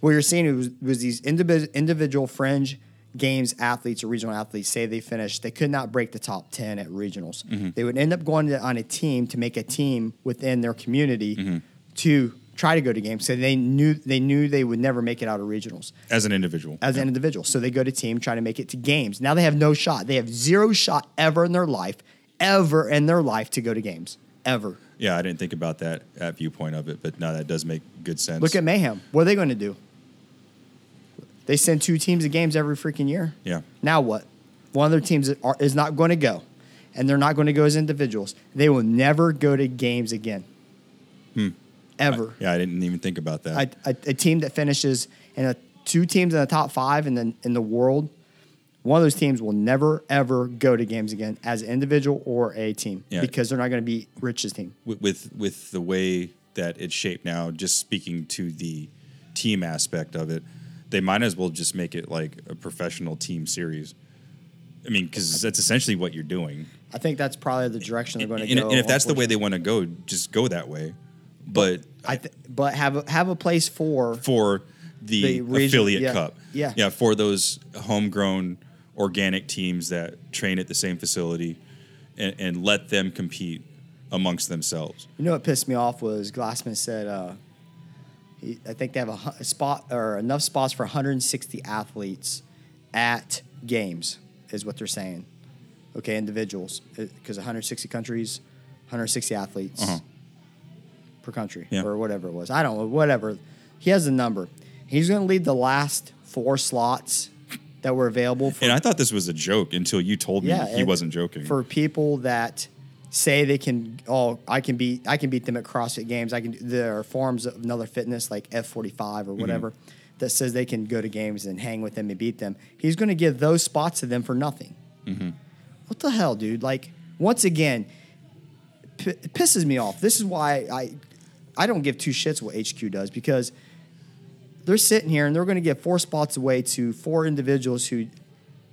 what you're seeing was, was these individ- individual fringe games athletes or regional athletes say they finished they could not break the top 10 at regionals they would end up going to, on a team to make a team within their community to try to go to games so they knew they knew they would never make it out of regionals as an individual. as an individual so they go to team try to make it to games now they have no shot they have zero shot ever in their life ever in their life to go to games ever yeah, I didn't think about that that viewpoint of it, but no, that does make good sense. Look at Mayhem. What are they going to do? They send two teams to games every freaking year. yeah, Now what? One of their teams are, is not going to go, and they're not going to go as individuals. They will never go to games again. Hmm. Ever. yeah, I didn't even think about that. A, a, a team that finishes in a two teams in the top five in the in the world, one of those teams will never ever go to games again as an individual or a team Yeah. because they're not going to be Rich's team. with, with with the way that it's shaped now, just speaking to the team aspect of it, they might as well just make it like a professional team series. I mean, because that's essentially what you're doing. I think that's probably the direction they're going to and, go. and if that's the way they want to go, just go that way. But I th- but have a, have a place for for the, The region- affiliate yeah, cup, yeah. yeah, for those homegrown organic teams that train at the same facility, and, and let them compete amongst themselves. You know what pissed me off was Glassman said, uh, he, I think they have a, a spot or enough spots for 160 athletes at games, is what they're saying. Okay, individuals, because 160 countries, 160 athletes Uh-huh. Per country Yeah. or whatever it was. I don't know, whatever. He has a number. He's going to lead the last four slots that were available for And I thought this was a joke until you told me yeah, he wasn't joking. For people that say they can, oh, I can beat, I can beat them at CrossFit Games. I can. There are forms of another fitness like F forty five Mm-hmm. or whatever that says they can go to games and hang with them and beat them. He's going to give those spots to them for nothing. Mm-hmm. What the hell, dude? Like once again, p- it pisses me off. This is why I, I don't give two shits what HQ does because they're sitting here and they're going to give four spots away to four individuals who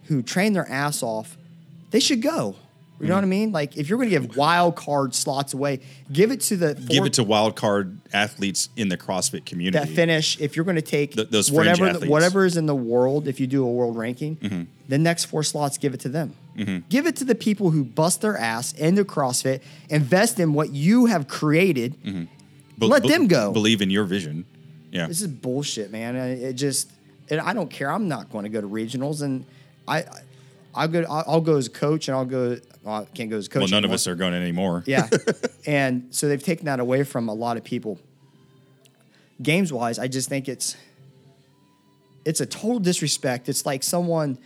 who train their ass off. They should go. You know mm. what i mean? Like if you're going to give wild card slots away give it to the four Give it to wild card athletes in the CrossFit community. that finish if you're going to take Th- those whatever athletes. Mm-hmm. whatever is in the world if you do a world ranking mm-hmm. the next four slots give it to them. Mm-hmm. Give it to the people who bust their ass into crossfit invest in what you have created mm-hmm. Be- let be- them go. Believe in your vision. Yeah. This is bullshit, man. And It just, and I don't care. I'm not going to go to regionals, and I, I I'll go. I'll, go as a coach, and I'll go. Well, I can't go as a coach. well, none of us are going anymore. Yeah, [LAUGHS] and so they've taken that away from a lot of people. Games wise, I just think it's it's a total disrespect. It's like someone.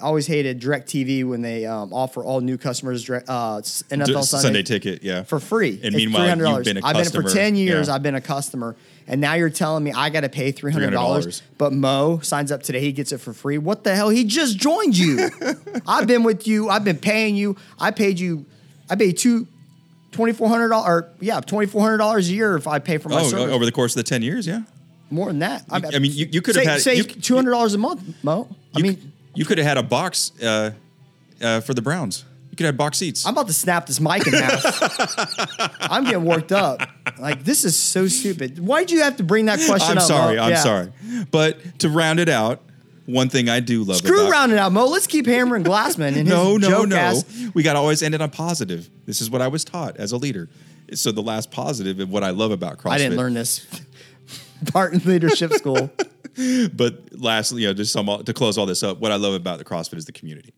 I always hated Direct when they um, offer all new customers direct, uh, NFL D- Sunday, Sunday ticket, yeah. for free. And It's meanwhile, you've $300. been a I've been for ten years. Yeah. I've been a customer, and now you're telling me I got to pay three hundred dollars. But Mo signs up today; he gets it for free. What the hell? He just joined you. [LAUGHS] I've been with you. I've been paying you. I paid you. I paid two. Twenty four hundred dollars, or yeah, twenty four hundred dollars a year if I pay for my Oh, service. over the course of the ten years, yeah. More than that. I mean, you- you could have say, had- say two hundred dollars a month, Mo. I mean, you could have had a box uh, uh, for the Browns. You could have box seats. I'm about to snap this mic in half. [LAUGHS] I'm getting worked up. Like this is so stupid. Why'd you have to bring that question up? I'm up? sorry. Mo? I'm Yeah. sorry. But to round it out, one thing I do love Screw about rounding out, Mo. Let's keep hammering Glassman and no, his no, joke no. ass. We got to always end it on positive. This is what I was taught as a leader. So the last positive of what I love about CrossFit. I didn't learn this part in leadership school. [LAUGHS] [LAUGHS] But lastly, you know, just some to close all this up, what I love about the CrossFit is the community.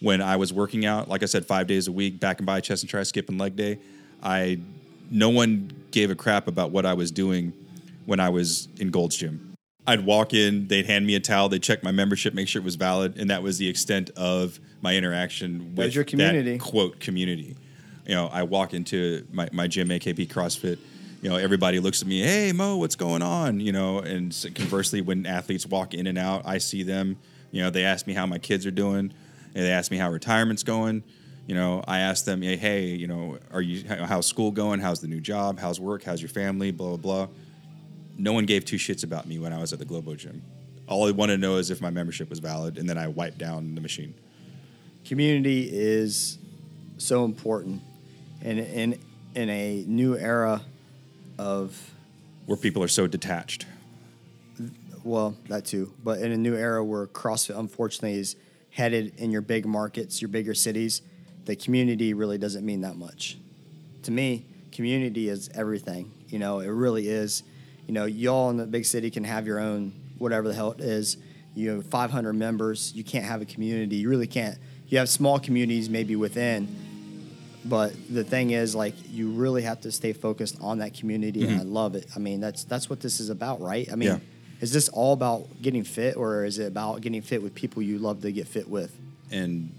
When I was working out, like I said, five days a week, back and by chest and try, skip and leg day, I no one gave a crap about what I was doing when I was in Gold's Gym. I'd walk in, they'd hand me a towel, they'd check my membership, make sure it was valid, and that was the extent of my interaction with your community. that quote community. You know, I walk into my, my gym, AKP CrossFit. You know, everybody looks at me, hey Mo, what's going on? You know, and conversely, when athletes walk in and out, I see them. You know, they ask me how my kids are doing, and they ask me how retirement's going. You know, I ask them, hey, hey, you know, are you how's school going? How's the new job? How's work? How's your family? Blah blah blah. No one gave two shits about me when I was at the Globo Gym. All I wanted to know is if my membership was valid, and then I wiped down the machine. Community is so important, and in in a new era of Where people are so detached. well, that too, but in a new era where CrossFit unfortunately is headed in your big markets, your bigger cities, the community really doesn't mean that much. To me, community is everything. You know, it really is. You know, y'all in the big city can have your own whatever the hell it is. You have 500 members. You can't have a community. You really can't. You have small communities maybe within, but the thing is, like, you really have to stay focused on that community, and I mm-hmm. love it. I mean, that's that's what this is about, right? I mean, Yeah. is this all about getting fit, or is it about getting fit with people you love to get fit with? and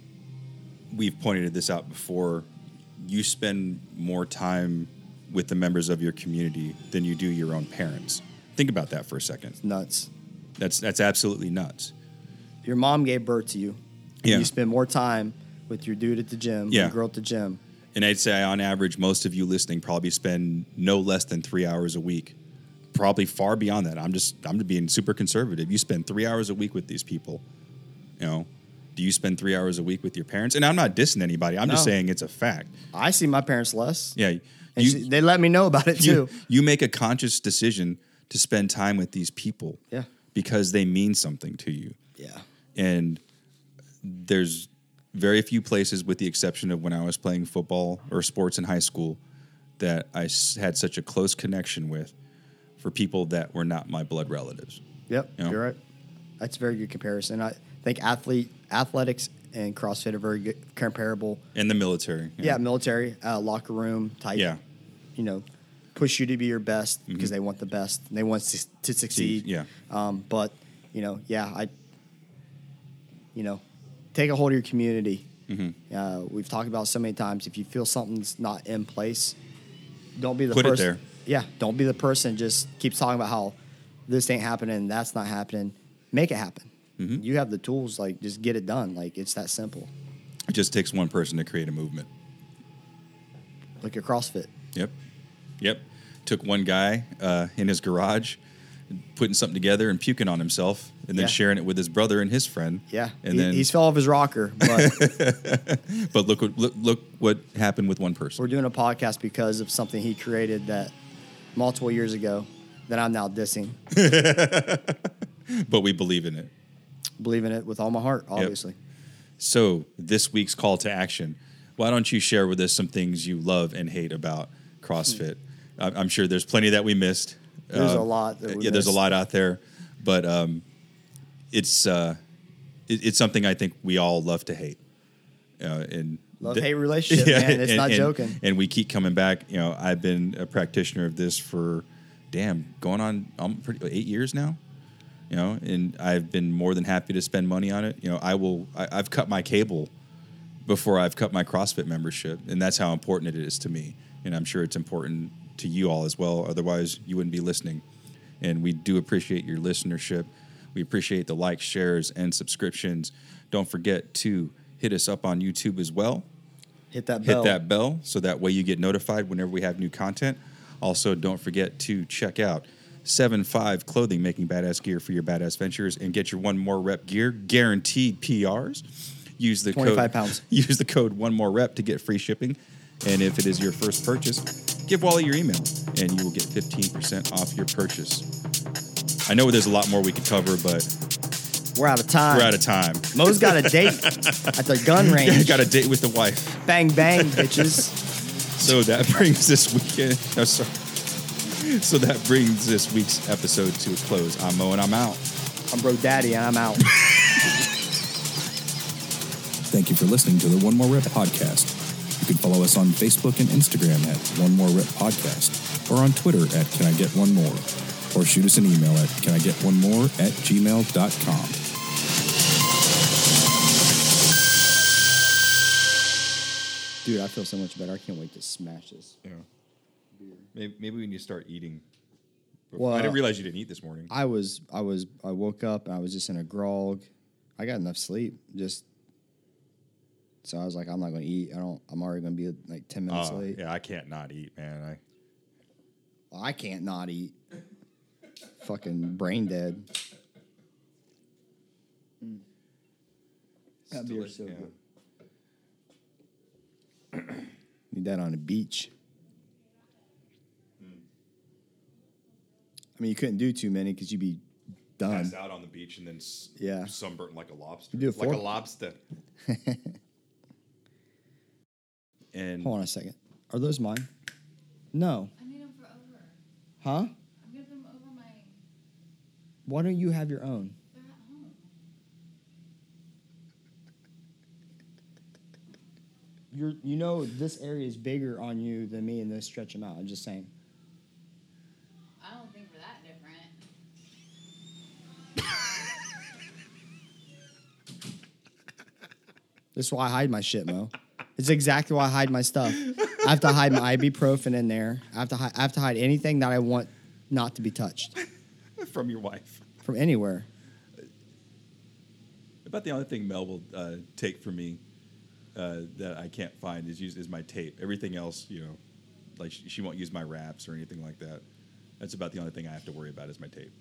we've pointed this out before you spend more time with the members of your community than you do your own parents think about that for a second Nuts. that's that's absolutely nuts Your mom gave birth to you. and Yeah. You spend more time with your dude at the gym, Yeah. your girl at the gym. And i'd say on average most of you listening probably spend no less than three hours a week probably far beyond that. I'm just I'm being super conservative. You spend three hours a week with these people, you know. Do you spend three hours a week with your parents? And I'm not dissing anybody. I'm just saying it's a fact. I see my parents less. Yeah, And you, they let me know about it you too. you make a conscious decision to spend time with these people. Yeah. because they mean something to you. Yeah. and there's very few places with the exception of when i was playing football or sports in high school that I had such a close connection with for people that were not my blood relatives Yep. You know? You're right. That's a very good comparison. I think athlete athletics and CrossFit are very good comparable. in the military Yeah, military, uh, locker room type. yeah You know, push you to be your best because they want the best. They want to, to succeed. yeah. Um, but you know, yeah, I. You know, take a hold of your community. Mm-hmm. Uh, we've talked about so many times. If you feel something's not in place, don't be the Put it person. there. Yeah, don't be the person just keeps talking about how this ain't happening, that's not happening. Make it happen. Mm-hmm. You have the tools. Like, just get it done. Like, it's that simple. it just takes one person to create a movement Like at CrossFit. yep yep took one guy uh, in his garage putting something together and puking on himself and then Yeah. sharing it with his brother and his friend Yeah, and he, then he's fell off his rocker, but [LAUGHS] but look what look, look what happened with one person we're doing a podcast because of something he created that multiple years ago that I'm now dissing. [LAUGHS] but we believe in it Believe in it with all my heart, obviously. So, this week's call to action. Why don't you share with us some things you love and hate about CrossFit? Hmm. I- I'm sure there's plenty that we missed. There's Uh, a lot that we yeah, there's a lot out there, but um, it's uh, it, it's something I think we all love to hate. Uh, and Love th- hate [LAUGHS] relationship, man. It's and- not and- joking. And we keep coming back. You know, I've been a practitioner of this for, damn, going on um, pretty, eight years now you know and i've been more than happy to spend money on it you know i will I, i've cut my cable before i've cut my crossfit membership and that's how important it is to me and i'm sure it's important to you all as well otherwise you wouldn't be listening and we do appreciate your listenership we appreciate the likes shares and subscriptions don't forget to hit us up on youtube as well Hit that hit bell. that bell so that way you get notified whenever we have new content. Also, don't forget to check out 7Five Clothing, making badass gear for your badass ventures, and get your one more rep gear, guaranteed PRs. Use the 25 code, pounds. [LAUGHS] Use the code one more rep to get free shipping. And if it is your first purchase, give Wally your email, and you will get 15% off your purchase. I know there's a lot more we could cover, but We're out of time. we're out of time. Mo's got a date [LAUGHS] at the gun range. He got a date with the wife. bang bang, [LAUGHS] bitches. So that brings this weekend. No, sorry. So that brings this week's episode to a close. I'm Mo and I'm out. I'm bro daddy and I'm out. [LAUGHS] Thank you for listening to the One More Rep podcast. You can follow us on Facebook and Instagram at One More Rep Podcast or on Twitter at Can I Get One More or shoot us an email at Can I Get One More at gmail.com. Dude, I feel so much better. I can't wait to smash this. Yeah. Maybe, maybe we need to start eating. Well, I didn't realize you didn't eat this morning. I was, I was, I woke up and I was just in a grog. I got enough sleep. Just so I was like, I'm not going to eat. I don't. I'm already going to be like ten minutes Oh, late. yeah, I can't not eat, man. I Well, I can't not eat. Fucking brain dead. That beer's so yeah. good. Need that on the beach. I mean, you couldn't do too many because you'd be done. passed out on the beach and then s- Yeah. sunburnt like a lobster. You do it like a lobster. [LAUGHS] and Hold on a second. Are those mine? No. I need them for over. Huh? I'm gonna them over my. Why don't you have your own? They're at home. You're, you know, this area is bigger on you than me, and they stretch them out. I'm just saying. I don't think we're that different. This is why I hide my shit, Mo. It's exactly why I hide my stuff. I have to hide my ibuprofen in there. I have to hide, I have to hide anything that I want not to be touched [LAUGHS] from your wife. from anywhere. About the only thing Mel will uh, take from me uh, that I can't find is use is my tape. Everything else, you know, like she, she won't use my wraps or anything like that. That's about the only thing I have to worry about is my tape.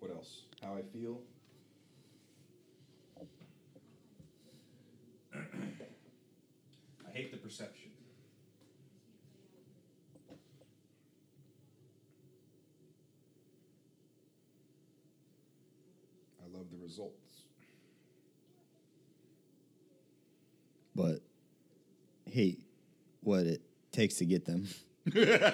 What else? How I feel? Hate the perception. I love the results. But hate what it takes to get them. [LAUGHS]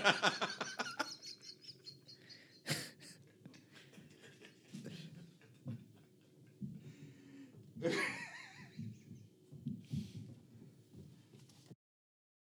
[LAUGHS]